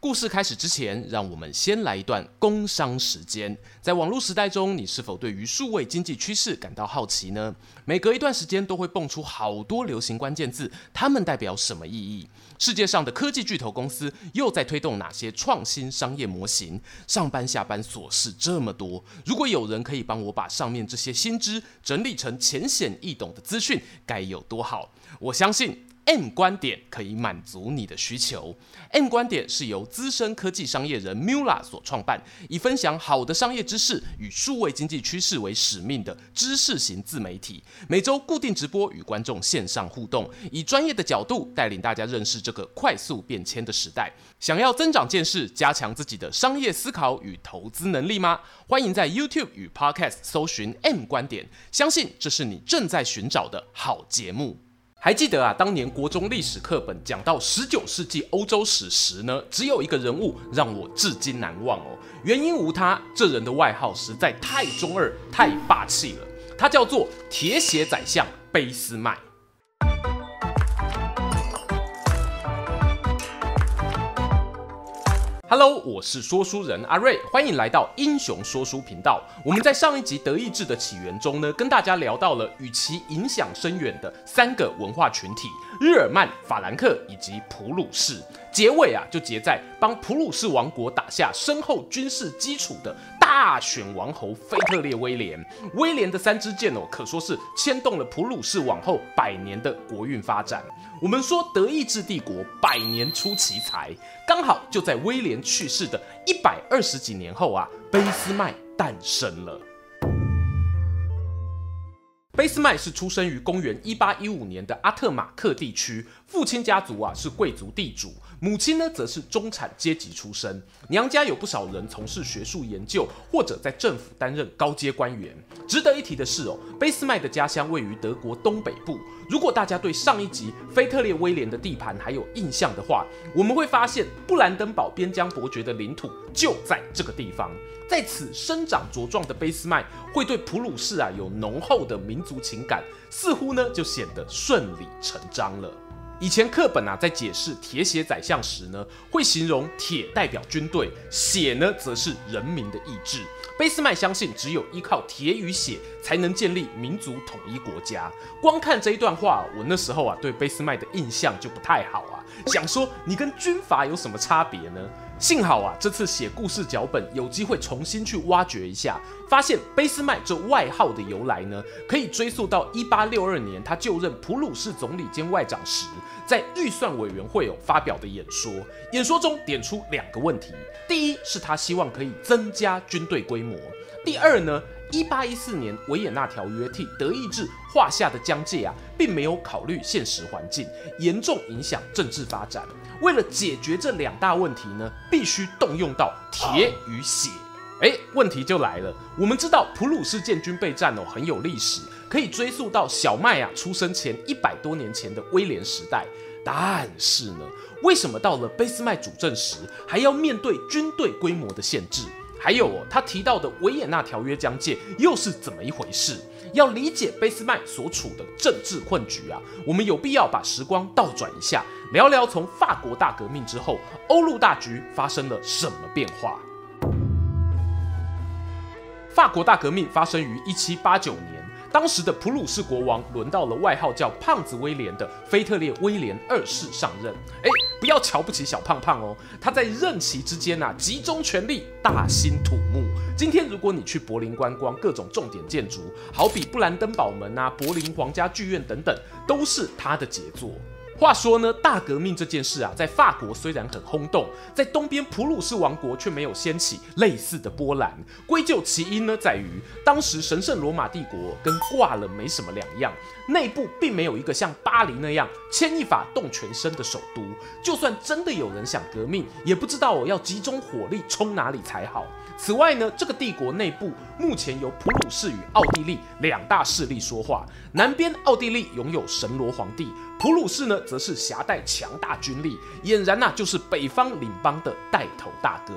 故事开始之前，让我们先来一段工商时间。在网络时代中，你是否对于数位经济趋势感到好奇呢？每隔一段时间都会蹦出好多流行关键字，它们代表什么意义？世界上的科技巨头公司又在推动哪些创新商业模型？上班下班琐事这么多，如果有人可以帮我把上面这些新知整理成浅显易懂的资讯，该有多好？我相信。M 观点可以满足你的需求。M 观点是由资深科技商业人 Mula 所创办，以分享好的商业知识与数位经济趋势为使命的知识型自媒体。每周固定直播与观众线上互动，以专业的角度带领大家认识这个快速变迁的时代。想要增长见识，加强自己的商业思考与投资能力吗？欢迎在 YouTube 与 Podcast 搜寻 M 观点，相信这是你正在寻找的好节目。还记得啊，当年国中历史课本讲到十九世纪欧洲史时呢，只有一个人物让我至今难忘哦。原因无他，这人的外号实在太中二、太霸气了。他叫做铁血宰相俾斯麦。Hello，我是说书人阿瑞，欢迎来到英雄说书频道。我们在上一集德意志的起源中呢，跟大家聊到了与其影响深远的三个文化群体：日耳曼、法兰克以及普鲁士。结尾啊，就结在帮普鲁士王国打下深厚军事基础的大选王侯腓特烈威廉。威廉的三支箭哦，可说是牵动了普鲁士往后百年的国运发展。我们说德意志帝国百年出奇才，刚好就在威廉去世的一百二十几年后啊，俾斯麦诞生了。俾斯麦是出生于公元一八一五年的阿特马克地区，父亲家族啊是贵族地主，母亲呢则是中产阶级出身，娘家有不少人从事学术研究或者在政府担任高阶官员。值得一提的是哦，俾斯麦的家乡位于德国东北部。如果大家对上一集菲特烈威廉的地盘还有印象的话，我们会发现布兰登堡边疆伯爵的领土就在这个地方。在此生长茁壮的俾斯麦会对普鲁士啊有浓厚的民族情感，似乎呢就显得顺理成章了。以前课本啊在解释铁血宰相时呢，会形容铁代表军队，血呢则是人民的意志。俾斯麦相信，只有依靠铁与血，才能建立民族统一国家。光看这一段话，我那时候啊对俾斯麦的印象就不太好啊，想说你跟军阀有什么差别呢？幸好啊，这次写故事脚本有机会重新去挖掘一下，发现贝斯麦这外号的由来呢，可以追溯到一八六二年他就任普鲁士总理兼外长时，在预算委员会有发表的演说。演说中点出两个问题：第一是他希望可以增加军队规模；第二呢，一八一四年维也纳条约替德意志画下的疆界啊，并没有考虑现实环境，严重影响政治发展。为了解决这两大问题呢，必须动用到铁与血。哎，问题就来了。我们知道普鲁士建军备战哦，很有历史，可以追溯到小麦啊出生前一百多年前的威廉时代。但是呢，为什么到了俾斯麦主政时，还要面对军队规模的限制？还有哦，他提到的维也纳条约疆界又是怎么一回事？要理解俾斯麦所处的政治困局啊，我们有必要把时光倒转一下，聊聊从法国大革命之后，欧陆大局发生了什么变化。法国大革命发生于一七八九年。当时的普鲁士国王轮到了外号叫“胖子威廉”的腓特烈威廉二世上任。哎，不要瞧不起小胖胖哦，他在任期之间啊，集中全力，大兴土木。今天如果你去柏林观光，各种重点建筑，好比布兰登堡门啊、柏林皇家剧院等等，都是他的杰作。话说呢，大革命这件事啊，在法国虽然很轰动，在东边普鲁士王国却没有掀起类似的波澜。归咎其因呢，在于当时神圣罗马帝国跟挂了没什么两样，内部并没有一个像巴黎那样牵一发动全身的首都。就算真的有人想革命，也不知道我要集中火力冲哪里才好。此外呢，这个帝国内部目前由普鲁士与奥地利两大势力说话。南边奥地利拥有神罗皇帝，普鲁士呢则是携带强大军力，俨然呐、就是北方领邦的带头大哥。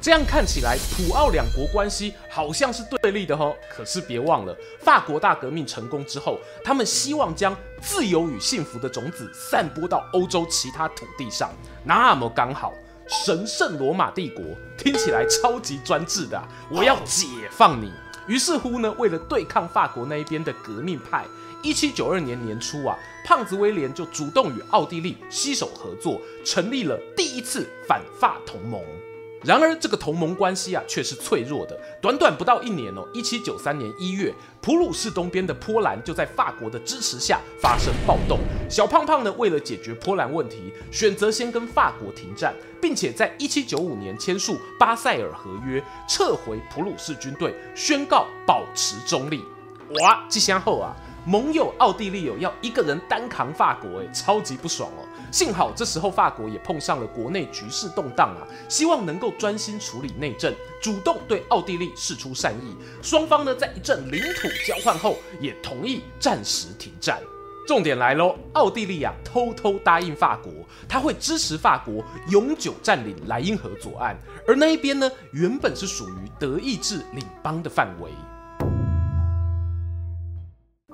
这样看起来，普奥两国关系好像是对立的哦。可是别忘了，法国大革命成功之后，他们希望将自由与幸福的种子散播到欧洲其他土地上。那么刚好，神圣罗马帝国听起来超级专制的，我要解放你。于是乎呢，为了对抗法国那一边的革命派，一七九二年年初啊，胖子威廉就主动与奥地利携手合作，成立了第一次反法同盟。然而，这个同盟关系啊，却是脆弱的。短短不到一年哦，一七九三年一月，普鲁士东边的波兰就在法国的支持下发生暴动。小胖胖呢，为了解决波兰问题，选择先跟法国停战，并且在一七九五年签署巴塞尔合约，撤回普鲁士军队，宣告保持中立。哇，这下后啊，盟友奥地利哦，要一个人单扛法国，哎，超级不爽哦。幸好这时候法国也碰上了国内局势动荡啊，希望能够专心处理内政，主动对奥地利释出善意。双方呢在一阵领土交换后，也同意暂时停战。重点来喽，奥地利啊偷偷答应法国，他会支持法国永久占领莱茵河左岸，而那一边呢原本是属于德意志领邦的范围。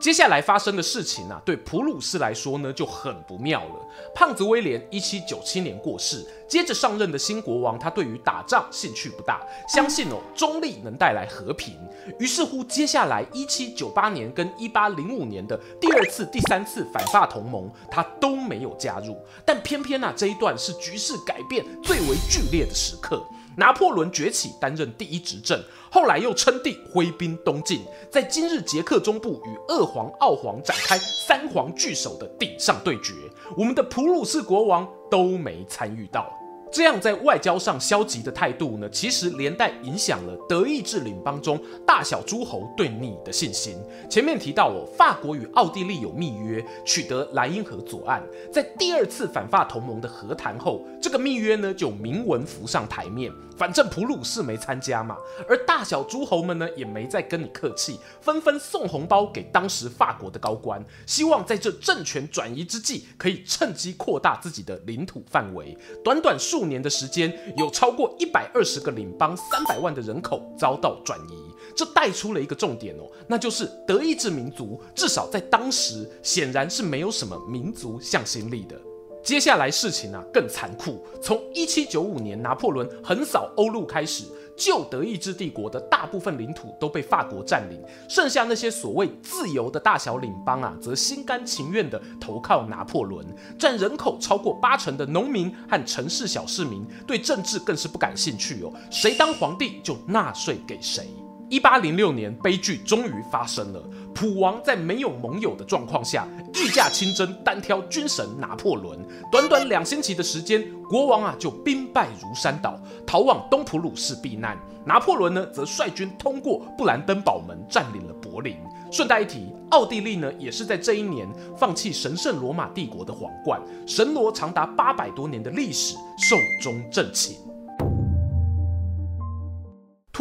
接下来发生的事情啊，对普鲁士来说呢就很不妙了。胖子威廉一七九七年过世，接着上任的新国王，他对于打仗兴趣不大，相信哦中立能带来和平。于是乎，接下来一七九八年跟一八零五年的第二次、第三次反法同盟，他都没有加入。但偏偏啊这一段是局势改变最为剧烈的时刻。拿破仑崛起，担任第一执政，后来又称帝，挥兵东进，在今日捷克中部与二皇、奥皇展开三皇聚首的顶上对决，我们的普鲁士国王都没参与到。这样在外交上消极的态度呢，其实连带影响了德意志领邦中大小诸侯对你的信心。前面提到哦，法国与奥地利有密约，取得莱茵河左岸。在第二次反法同盟的和谈后，这个密约呢就明文浮上台面。反正普鲁士没参加嘛，而大小诸侯们呢也没再跟你客气，纷纷送红包给当时法国的高官，希望在这政权转移之际，可以趁机扩大自己的领土范围。短短数。数年的时间，有超过一百二十个领邦、三百万的人口遭到转移，这带出了一个重点哦，那就是德意志民族至少在当时显然是没有什么民族向心力的。接下来事情呢更残酷，从一七九五年拿破仑横扫欧陆开始。旧德意志帝国的大部分领土都被法国占领，剩下那些所谓自由的大小领邦啊，则心甘情愿地投靠拿破仑。占人口超过八成的农民和城市小市民，对政治更是不感兴趣哦，谁当皇帝就纳税给谁。一八零六年，悲剧终于发生了。普王在没有盟友的状况下，御驾亲征，单挑军神拿破仑。短短两星期的时间，国王啊就兵败如山倒，逃往东普鲁士避难。拿破仑呢，则率军通过布兰登堡门，占领了柏林。顺带一提，奥地利呢，也是在这一年放弃神圣罗马帝国的皇冠，神罗长达八百多年的历史寿终正寝。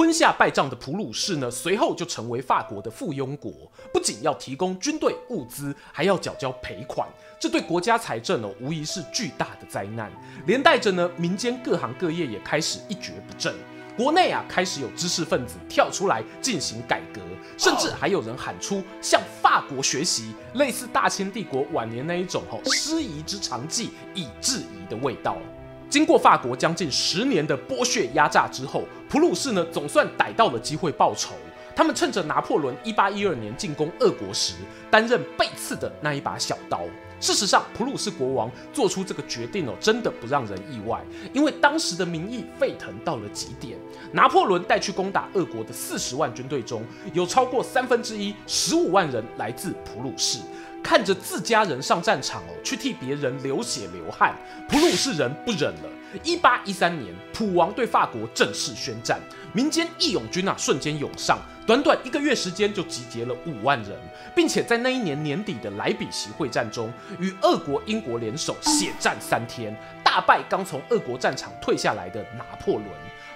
吞下败仗的普鲁士呢，随后就成为法国的附庸国，不仅要提供军队物资，还要缴交赔款，这对国家财政哦，无疑是巨大的灾难。连带着呢，民间各行各业也开始一蹶不振，国内啊，开始有知识分子跳出来进行改革，甚至还有人喊出向法国学习，类似大清帝国晚年那一种哦，师夷之长技以制夷的味道。经过法国将近十年的剥削压榨之后，普鲁士呢总算逮到了机会报仇。他们趁着拿破仑一八一二年进攻俄国时，担任背刺的那一把小刀。事实上，普鲁士国王做出这个决定哦，真的不让人意外，因为当时的民意沸腾到了极点。拿破仑带去攻打俄国的四十万军队中，有超过三分之一，十五万人来自普鲁士。看着自家人上战场哦，去替别人流血流汗，普鲁士人不忍了。一八一三年，普王对法国正式宣战，民间义勇军啊瞬间涌上，短短一个月时间就集结了五万人，并且在那一年年底的莱比锡会战中，与俄国、英国联手血战三天，大败刚从俄国战场退下来的拿破仑，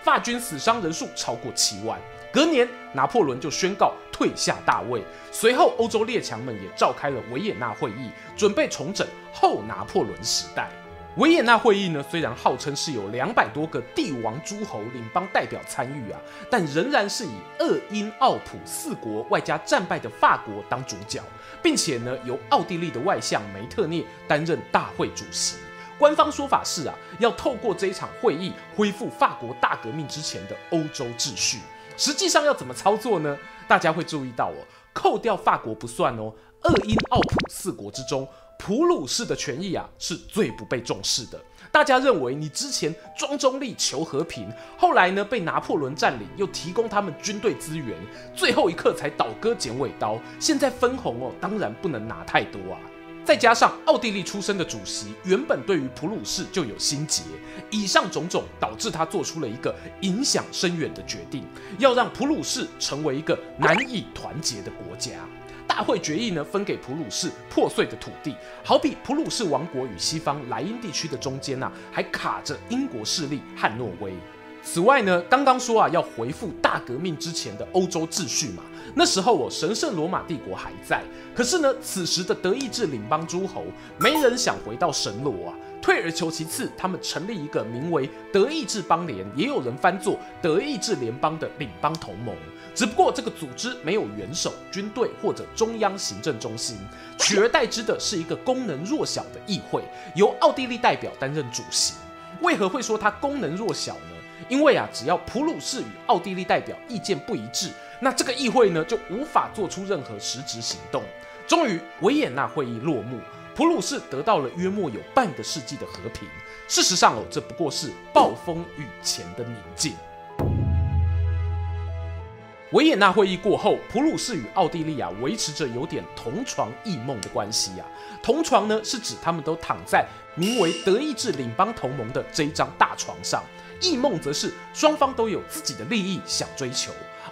法军死伤人数超过七万。隔年，拿破仑就宣告退下大位。随后，欧洲列强们也召开了维也纳会议，准备重整后拿破仑时代。维也纳会议呢，虽然号称是有两百多个帝王诸侯领邦代表参与啊，但仍然是以俄、英、奥、普四国外加战败的法国当主角，并且呢，由奥地利的外相梅特涅担任大会主席。官方说法是啊，要透过这一场会议恢复法国大革命之前的欧洲秩序。实际上要怎么操作呢？大家会注意到哦，扣掉法国不算哦，俄、英、奥、普四国之中。普鲁士的权益啊，是最不被重视的。大家认为你之前装中立求和平，后来呢被拿破仑占领，又提供他们军队资源，最后一刻才倒戈剪尾刀。现在分红哦，当然不能拿太多啊。再加上奥地利出身的主席原本对于普鲁士就有心结，以上种种导致他做出了一个影响深远的决定，要让普鲁士成为一个难以团结的国家。大会决议呢，分给普鲁士破碎的土地，好比普鲁士王国与西方莱茵地区的中间呐、还卡着英国势力汉诺威。此外呢，刚刚说啊，要恢复大革命之前的欧洲秩序嘛，那时候哦，神圣罗马帝国还在，可是呢，此时的德意志领邦诸侯没人想回到神罗啊。退而求其次，他们成立一个名为德意志邦联，也有人翻作德意志联邦的领邦同盟。只不过这个组织没有元首、军队或者中央行政中心，取而代之的是一个功能弱小的议会，由奥地利代表担任主席。为何会说它功能弱小呢？因为啊，只要普鲁士与奥地利代表意见不一致，那这个议会呢就无法做出任何实质行动。终于，维也纳会议落幕。普鲁士得到了约莫有半个世纪的和平。事实上哦，这不过是暴风雨前的宁静。维也纳会议过后，普鲁士与奥地利啊维持着有点同床异梦的关系啊。同床呢，是指他们都躺在名为德意志领邦同盟的这一张大床上；异梦则是双方都有自己的利益想追求。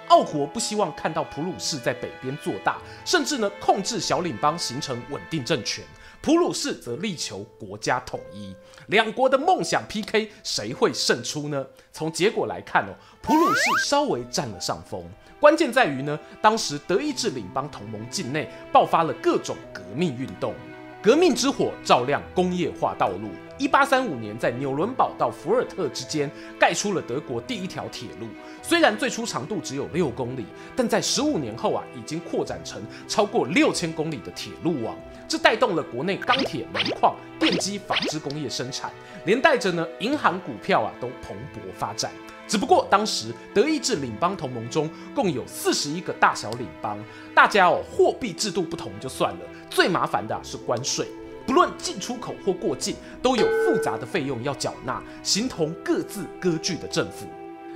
奥国不希望看到普鲁士在北边做大，甚至呢控制小领邦，形成稳定政权。普鲁士则力求国家统一，两国的梦想 PK，谁会胜出呢？从结果来看哦，普鲁士稍微占了上风。关键在于呢，当时德意志领邦同盟境内爆发了各种革命运动，革命之火照亮工业化道路。一八三五年，在纽伦堡到福尔特之间盖出了德国第一条铁路。虽然最初长度只有六公里，但在十五年后啊，已经扩展成超过六千公里的铁路网。这带动了国内钢铁、煤矿、电机、纺织工业生产，连带着呢，银行股票啊都蓬勃发展。只不过当时德意志领邦同盟中共有四十一个大小领邦，大家哦货币制度不同就算了，最麻烦的是关税。不论进出口或过境，都有复杂的费用要缴纳，形同各自割据的政府。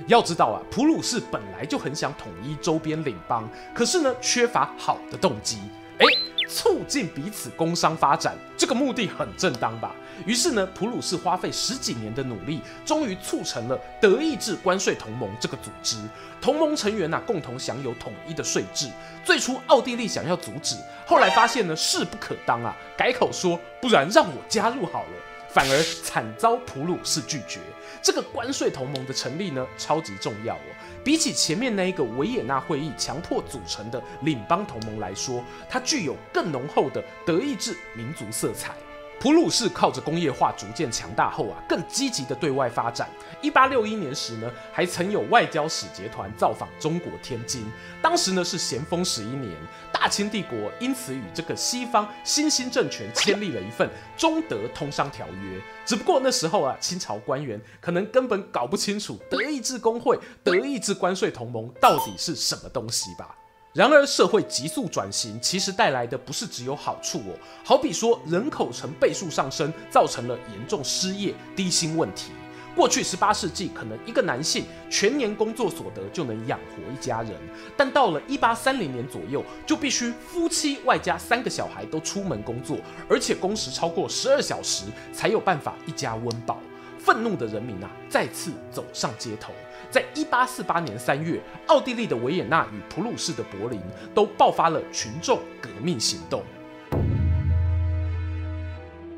要知道啊，普鲁士本来就很想统一周边领邦，可是呢，缺乏好的动机。哎，促进彼此工商发展，这个目的很正当吧？于是呢，普鲁士花费十几年的努力，终于促成了德意志关税同盟这个组织。同盟成员呢、共同享有统一的税制。最初奥地利想要阻止，后来发现呢，势不可当啊，改口说，不然让我加入好了。反而惨遭普鲁士拒绝。这个关税同盟的成立呢，超级重要哦。比起前面那一个维也纳会议强迫组成的领邦同盟来说，它具有更浓厚的德意志民族色彩。普鲁士靠着工业化逐渐强大后啊，更积极的对外发展。一八六一年时呢，还曾有外交使节团造访中国天津。当时呢是咸丰十一年，大清帝国因此与这个西方新兴政权签立了一份中德通商条约。只不过那时候啊，清朝官员可能根本搞不清楚德意志工会、德意志关税同盟到底是什么东西吧。然而，社会急速转型，其实带来的不是只有好处哦。好比说，人口成倍数上升，造成了严重失业、低薪问题。过去十八世纪，可能一个男性全年工作所得就能养活一家人，但到了一八三零年左右，就必须夫妻外加三个小孩都出门工作，而且工时超过十二小时，才有办法一家温饱。愤怒的人民啊，再次走上街头。在一八四八年三月，奥地利的维也纳与普鲁士的柏林都爆发了群众革命行动。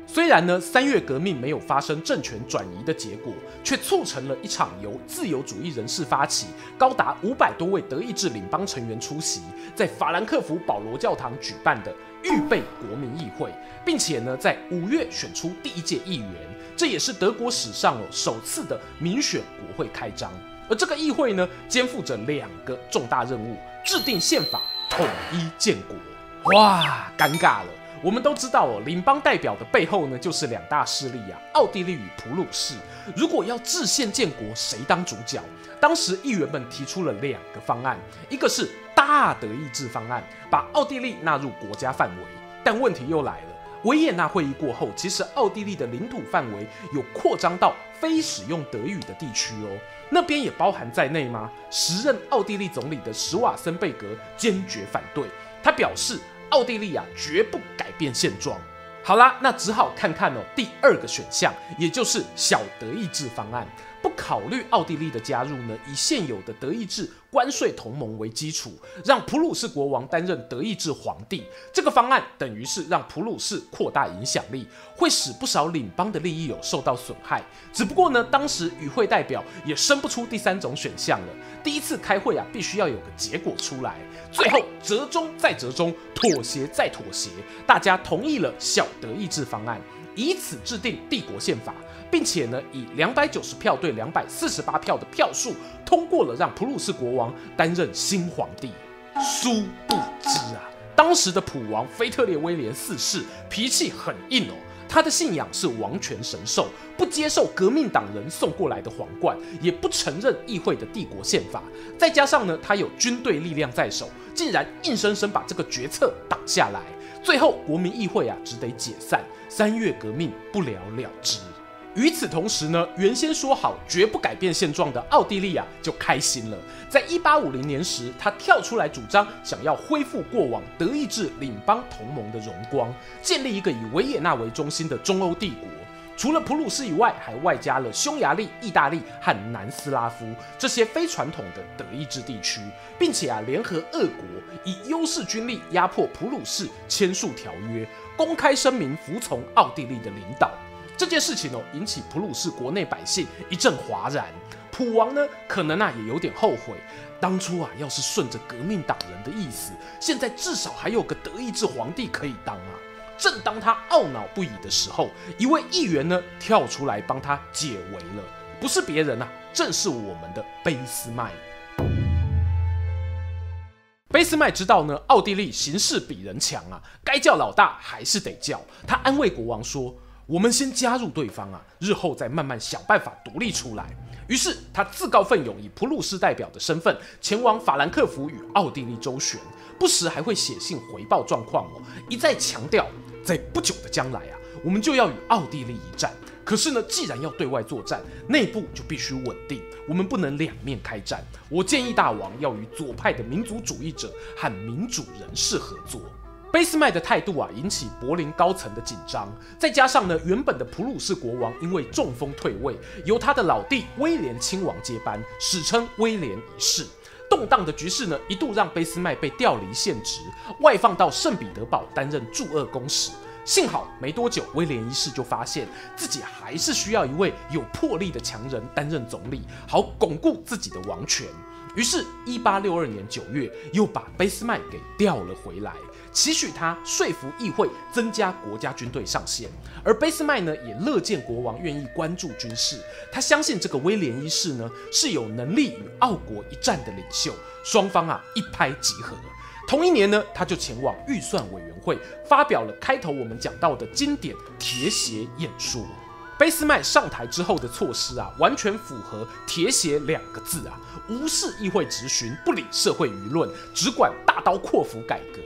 虽然呢，三月革命没有发生政权转移的结果，却促成了一场由自由主义人士发起、高达五百多位德意志领邦成员出席，在法兰克福保罗教堂举办的预备国民议会，并且呢，在五月选出第一届议员。这也是德国史上哦首次的民选国会开张。而这个议会呢，肩负着两个重大任务：制定宪法，统一建国。哇，尴尬了！我们都知道哦，领邦代表的背后呢，就是两大势力啊，奥地利与普鲁士。如果要制宪建国，谁当主角？当时议员们提出了两个方案，一个是大德意志方案，把奥地利纳入国家范围。但问题又来了，维也纳会议过后，其实奥地利的领土范围有扩张到非使用德语的地区哦。那边也包含在内吗？时任奥地利总理的史瓦森贝格坚决反对，他表示，奥地利啊绝不改变现状。好啦，那只好看看哦，第二个选项，也就是小德意志方案。不考虑奥地利的加入呢，以现有的德意志关税同盟为基础，让普鲁士国王担任德意志皇帝。这个方案等于是让普鲁士扩大影响力，会使不少领邦的利益有受到损害。只不过呢，当时与会代表也生不出第三种选项了。第一次开会啊，必须要有个结果出来。最后折中再折中，妥协再妥协，大家同意了小德意志方案，以此制定帝国宪法。并且呢，以两百九十票对两百四十八票的票数通过了，让普鲁士国王担任新皇帝。殊不知啊，当时的普王腓特烈威廉四世脾气很硬哦，他的信仰是王权神授，不接受革命党人送过来的皇冠，也不承认议会的帝国宪法。再加上呢，他有军队力量在手，竟然硬生生把这个决策挡下来。最后，国民议会啊，只得解散，三月革命不了了之。与此同时呢，原先说好绝不改变现状的奥地利啊，就开心了。在一八五零年时，他跳出来主张想要恢复过往德意志领邦同盟的荣光，建立一个以维也纳为中心的中欧帝国。除了普鲁士以外，还外加了匈牙利、意大利和南斯拉夫这些非传统的德意志地区，并且啊，联合俄国以优势军力压迫普鲁士签署条约，公开声明服从奥地利的领导。这件事情哦，引起普鲁士国内百姓一阵哗然。普王呢，可能啊也有点后悔，当初啊要是顺着革命党人的意思，现在至少还有个德意志皇帝可以当啊。正当他懊恼不已的时候，一位议员呢跳出来帮他解围了，不是别人啊，正是我们的俾斯麦。俾斯麦知道呢，奥地利形势比人强啊，该叫老大还是得叫。他安慰国王说。我们先加入对方啊，日后再慢慢想办法独立出来。于是他自告奋勇，以普鲁士代表的身份前往法兰克福与奥地利周旋，不时还会写信回报状况哦，一再强调，在不久的将来啊，我们就要与奥地利一战。可是呢，既然要对外作战，内部就必须稳定，我们不能两面开战。我建议大王要与左派的民族主义者和民主人士合作。俾斯麦的态度啊，引起柏林高层的紧张。再加上呢，原本的普鲁士国王因为中风退位，由他的老弟威廉亲王接班，史称威廉一世。动荡的局势呢，一度让俾斯麦被调离现职，外放到圣彼得堡担任驻鄂公使。幸好没多久，威廉一世就发现自己还是需要一位有魄力的强人担任总理，好巩固自己的王权。于是，一八六二年九月，又把俾斯麦给调了回来。期许他说服议会增加国家军队上限，而俾斯麦呢也乐见国王愿意关注军事，他相信这个威廉一世呢是有能力与奥国一战的领袖，双方啊一拍即合。同一年呢，他就前往预算委员会发表了开头我们讲到的经典铁血演说。俾斯麦上台之后的措施啊，完全符合“铁血”两个字啊，无视议会质询，不理社会舆论，只管大刀阔斧改革。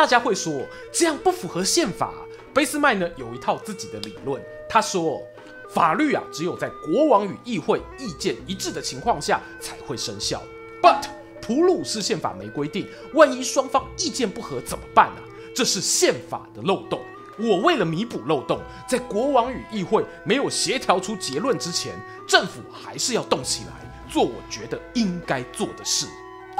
大家会说这样不符合宪法。俾斯麦呢有一套自己的理论，他说法律啊只有在国王与议会意见一致的情况下才会生效。But 普鲁士宪法没规定，万一双方意见不合怎么办啊？这是宪法的漏洞。我为了弥补漏洞，在国王与议会没有协调出结论之前，政府还是要动起来，做我觉得应该做的事。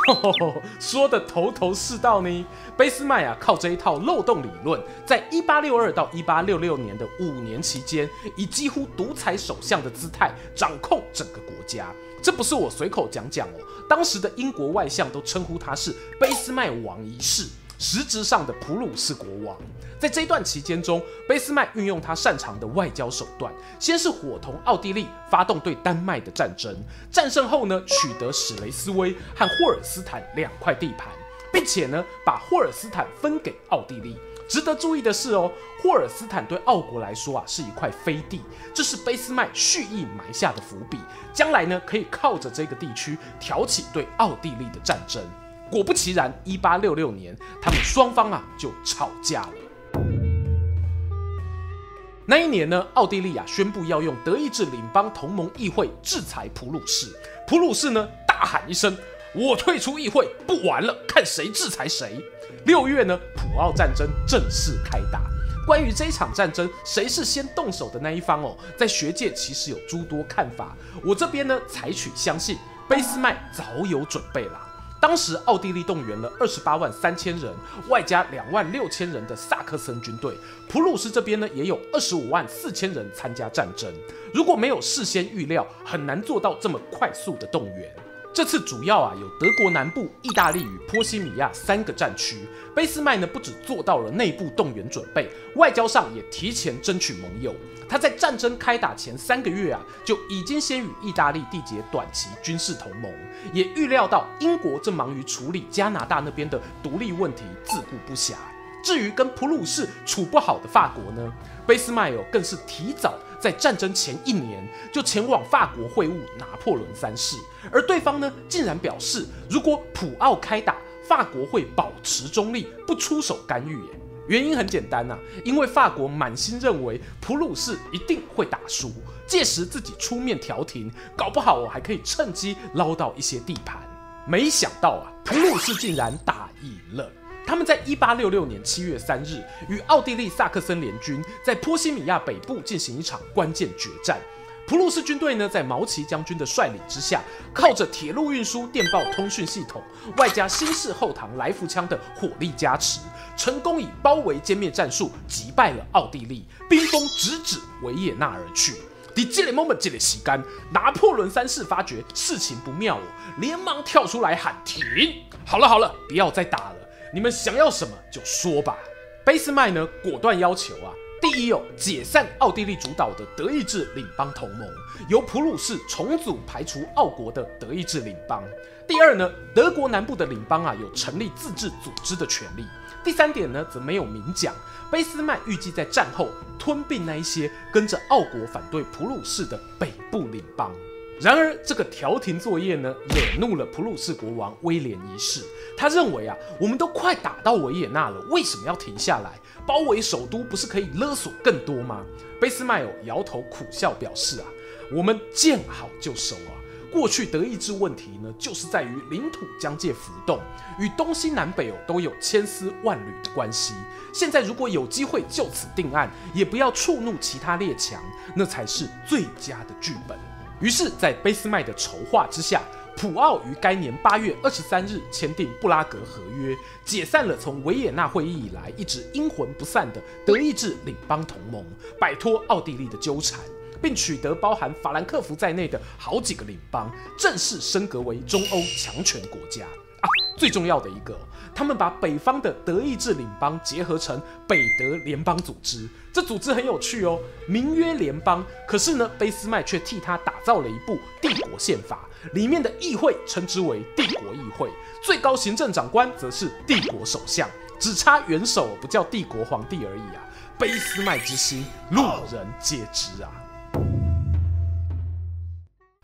说的头头是道呢。俾斯麦啊，靠这一套漏洞理论，在一八六二到一八六六年的五年期间，以几乎独裁首相的姿态掌控整个国家。这不是我随口讲讲哦，当时的英国外相都称呼他是俾斯麦王一世。实质上的普鲁士国王。在这段期间中，俾斯麦运用他擅长的外交手段，先是伙同奥地利发动对丹麦的战争，战胜后呢，取得史雷斯威和霍尔斯坦两块地盘，并且呢，把霍尔斯坦分给奥地利。值得注意的是哦，霍尔斯坦对奥国来说啊是一块飞地，这是俾斯麦蓄意埋下的伏笔，将来呢可以靠着这个地区挑起对奥地利的战争。果不其然，一八六六年，他们双方啊就吵架了。那一年呢，奥地利啊宣布要用德意志领邦同盟议会制裁普鲁士。普鲁士呢大喊一声：“我退出议会，不玩了，看谁制裁谁。”六月呢，普奥战争正式开打。关于这场战争，谁是先动手的那一方哦，在学界其实有诸多看法。我这边呢，采取相信，俾斯麦早有准备啦。当时奥地利动员了二十八万三千人，外加两万六千人的萨克森军队。普鲁士这边呢，也有二十五万四千人参加战争。如果没有事先预料，很难做到这么快速的动员。这次主要啊有德国南部、意大利与波西米亚三个战区。卑斯麦呢不只做到了内部动员准备，外交上也提前争取盟友。他在战争开打前三个月啊就已经先与意大利缔结短期军事同盟，也预料到英国正忙于处理加拿大那边的独立问题，自顾不暇。至于跟普鲁士处不好的法国呢，卑斯麦哦更是提早在战争前一年就前往法国会晤拿破仑三世，而对方呢竟然表示，如果普奥开打，法国会保持中立，不出手干预。原因很简单呐、啊，因为法国满心认为普鲁士一定会打输，届时自己出面调停，搞不好我还可以趁机捞到一些地盘。没想到啊，普鲁士竟然打赢了。他们在一八六六年七月三日与奥地利萨克森联军在波西米亚北部进行一场关键决战。普鲁士军队呢，在毛奇将军的率领之下，靠着铁路运输、电报通讯系统，外加新式后膛来福枪的火力加持，成功以包围歼灭战术击败了奥地利，兵锋直指维也纳而去。第这个 moment 这里洗干，拿破仑三世发觉事情不妙哦，连忙跳出来喊停。好了好了，不要再打了。你们想要什么就说吧。俾斯麦呢，果断要求啊，第一哦，解散奥地利主导的德意志领邦同盟，由普鲁士重组排除奥国的德意志领邦。第二呢，德国南部的领邦啊，有成立自治组织的权利。第三点呢，则没有明讲。俾斯麦预计在战后吞并那一些跟着奥国反对普鲁士的北部领邦。然而，这个调停作业呢，惹怒了普鲁士国王威廉一世。他认为啊，我们都快打到维也纳了，为什么要停下来？包围首都不是可以勒索更多吗？贝斯麦摇头苦笑，表示啊，我们见好就收啊。过去德意志问题呢，就是在于领土疆界浮动，与东西南北哦都有千丝万缕的关系。现在如果有机会就此定案，也不要触怒其他列强，那才是最佳的剧本。于是，在俾斯麦的筹划之下，普奥于该年八月二十三日签订布拉格合约，解散了从维也纳会议以来一直阴魂不散的德意志领邦同盟，摆脱奥地利的纠缠，并取得包含法兰克福在内的好几个领邦，正式升格为中欧强权国家。啊，最重要的一个，他们把北方的德意志领邦结合成北德联邦组织。这组织很有趣哦，名曰联邦，可是呢，俾斯麦却替他打造了一部帝国宪法，里面的议会称之为帝国议会，最高行政长官则是帝国首相，只差元首不叫帝国皇帝而已啊。俾斯麦之心，路人皆知啊。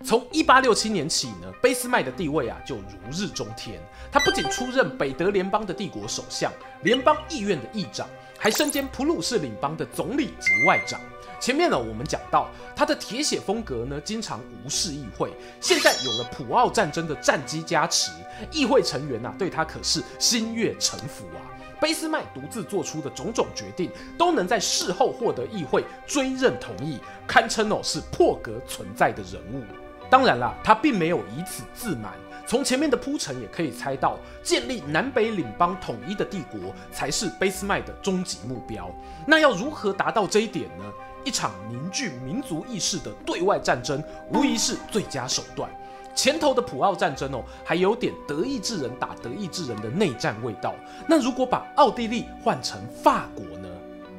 从一八六七年起呢，俾斯麦的地位啊就如日中天。他不仅出任北德联邦的帝国首相、联邦议院的议长，还身兼普鲁士领邦的总理及外长。前面呢，我们讲到他的铁血风格呢，经常无视议会。现在有了普奥战争的战机加持，议会成员呐、对他可是心悦诚服啊。俾斯麦独自做出的种种决定，都能在事后获得议会追认同意，堪称哦是破格存在的人物。当然啦，他并没有以此自满。从前面的铺陈也可以猜到，建立南北领邦统一的帝国才是俾斯麦的终极目标。那要如何达到这一点呢？一场凝聚民族意识的对外战争，无疑是最佳手段。前头的普奥战争哦，还有点德意志人打德意志人的内战味道。那如果把奥地利换成法国呢？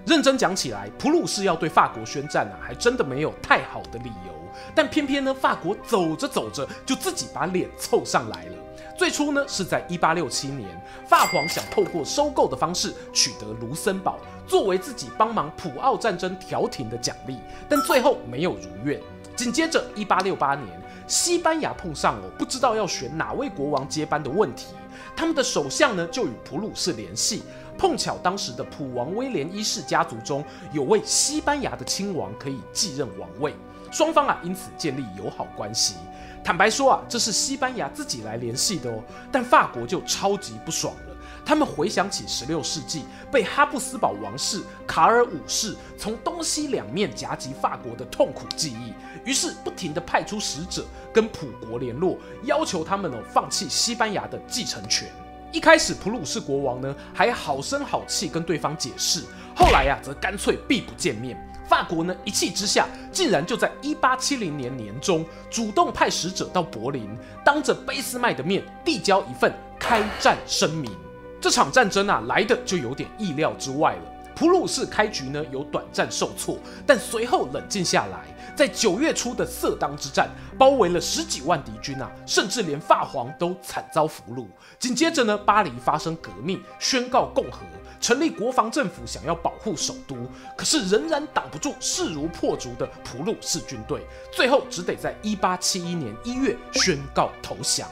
认真讲起来，普鲁士要对法国宣战啊，还真的没有太好的理由。但偏偏呢，法国走着走着就自己把脸凑上来了。最初呢，是在一八六七年，法皇想透过收购的方式取得卢森堡，作为自己帮忙普奥战争调停的奖励，但最后没有如愿。紧接着，一八六八年，西班牙碰上了不知道要选哪位国王接班的问题，他们的首相呢就与普鲁士联系，碰巧当时的普王威廉一世家族中有位西班牙的亲王可以继任王位，双方啊因此建立友好关系。坦白说啊，这是西班牙自己来联系的哦，但法国就超级不爽了。他们回想起十六世纪被哈布斯堡王室卡尔五世从东西两面夹击法国的痛苦记忆，于是不停地派出使者跟普国联络，要求他们哦放弃西班牙的继承权。一开始普鲁士国王呢还好声好气跟对方解释，后来呀则干脆避不见面。法国呢一气之下，竟然就在一八七零年年中主动派使者到柏林，当着俾斯麦的面递交一份开战声明。这场战争啊，来的就有点意料之外了。普鲁士开局呢有短暂受挫，但随后冷静下来，在九月初的色当之战，包围了十几万敌军啊，甚至连法皇都惨遭俘虏。紧接着呢，巴黎发生革命，宣告共和，成立国防政府，想要保护首都，可是仍然挡不住势如破竹的普鲁士军队，最后只得在一八七一年一月宣告投降。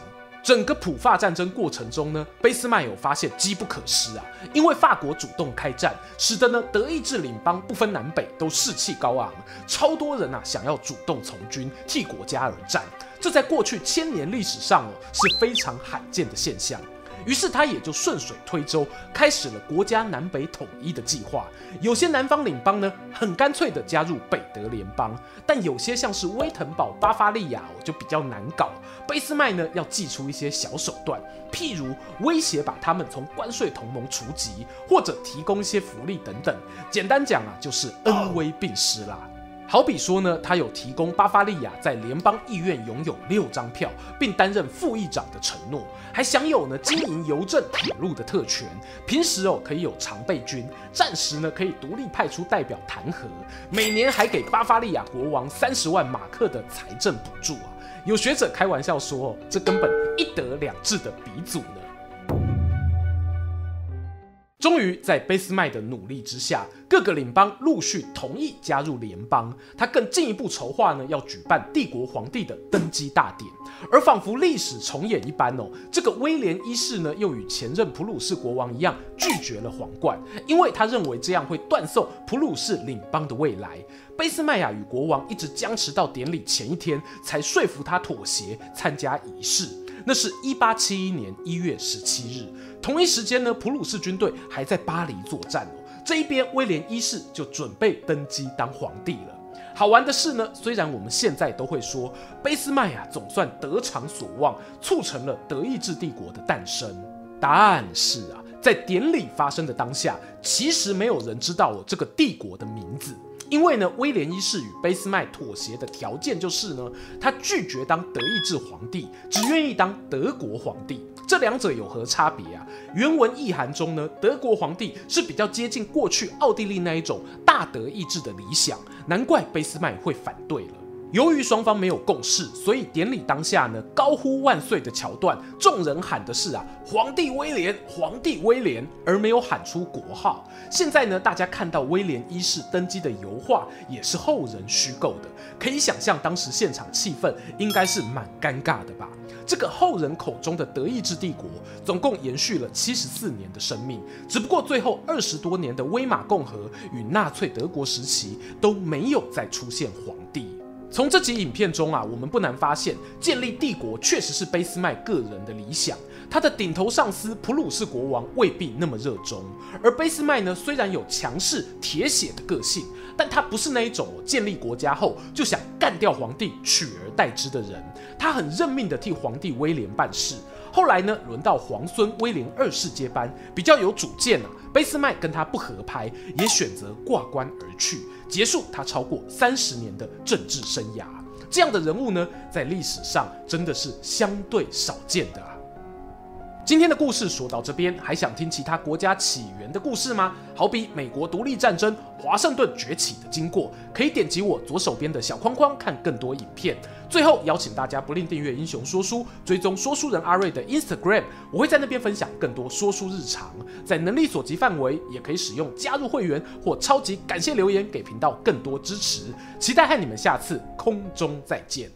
整个普法战争过程中呢，俾斯麦有发现机不可失啊，因为法国主动开战，使得呢德意志领邦不分南北都士气高昂，超多人啊想要主动从军替国家而战，这在过去千年历史上哦是非常罕见的现象。于是他也就顺水推舟，开始了国家南北统一的计划。有些南方领邦呢，很干脆的加入北德联邦，但有些像是威腾堡、巴伐利亚，就比较难搞。俾斯麦呢，要祭出一些小手段，譬如威胁把他们从关税同盟除籍，或者提供一些福利等等。简单讲啊，就是恩威并施啦。好比说呢，他有提供巴伐利亚在联邦议院拥有六张票，并担任副议长的承诺，还享有呢经营邮政、铁路的特权。平时哦可以有常备军，战时呢可以独立派出代表弹劾。每年还给巴伐利亚国王三十万马克的财政补助啊！有学者开玩笑说，这根本一德两制的鼻祖呢。终于在俾斯麦的努力之下，各个邻邦陆续同意加入联邦。他更进一步筹划呢，要举办帝国皇帝的登基大典。而仿佛历史重演一般哦，这个威廉一世呢，又与前任普鲁士国王一样拒绝了皇冠，因为他认为这样会断送普鲁士领邦的未来。俾斯麦啊与国王一直僵持到典礼前一天，才说服他妥协参加仪式。那是一八七一年一月十七日。同一时间呢，普鲁士军队还在巴黎作战哦。这一边，威廉一世就准备登基当皇帝了。好玩的是呢，虽然我们现在都会说俾斯麦啊总算得偿所望，促成了德意志帝国的诞生，但是啊，在典礼发生的当下，其实没有人知道哦这个帝国的名字。因为呢，威廉一世与俾斯麦妥协的条件就是呢，他拒绝当德意志皇帝，只愿意当德国皇帝。这两者有何差别啊？原文意涵中呢，德国皇帝是比较接近过去奥地利那一种大德意志的理想，难怪俾斯麦会反对了。由于双方没有共识，所以典礼当下呢，高呼万岁的桥段，众人喊的是啊，皇帝威廉，皇帝威廉，而没有喊出国号。现在呢，大家看到威廉一世登基的油画，也是后人虚构的，可以想象当时现场气氛应该是蛮尴尬的吧？这个后人口中的德意志帝国，总共延续了七十四年的生命，只不过最后二十多年的威玛共和与纳粹德国时期都没有再出现皇帝。从这集影片中啊，我们不难发现，建立帝国确实是俾斯麦个人的理想。他的顶头上司普鲁士国王未必那么热衷，而俾斯麦呢，虽然有强势铁血的个性，但他不是那一种建立国家后就想干掉皇帝取而代之的人。他很认命的替皇帝威廉办事。后来呢，轮到皇孙威廉二世接班，比较有主见啊。俾斯麦跟他不合拍，也选择挂冠而去。结束他超过三十年的政治生涯。这样的人物呢，在历史上真的是相对少见的啊。今天的故事说到这边，还想听其他国家起源的故事吗？好比美国独立战争、华盛顿崛起的经过，可以点击我左手边的小框框看更多影片。最后邀请大家不吝订阅英雄说书，追踪说书人阿瑞的 Instagram，我会在那边分享更多说书日常。在能力所及范围，也可以使用加入会员或超级感谢留言给频道更多支持。期待和你们下次空中再见。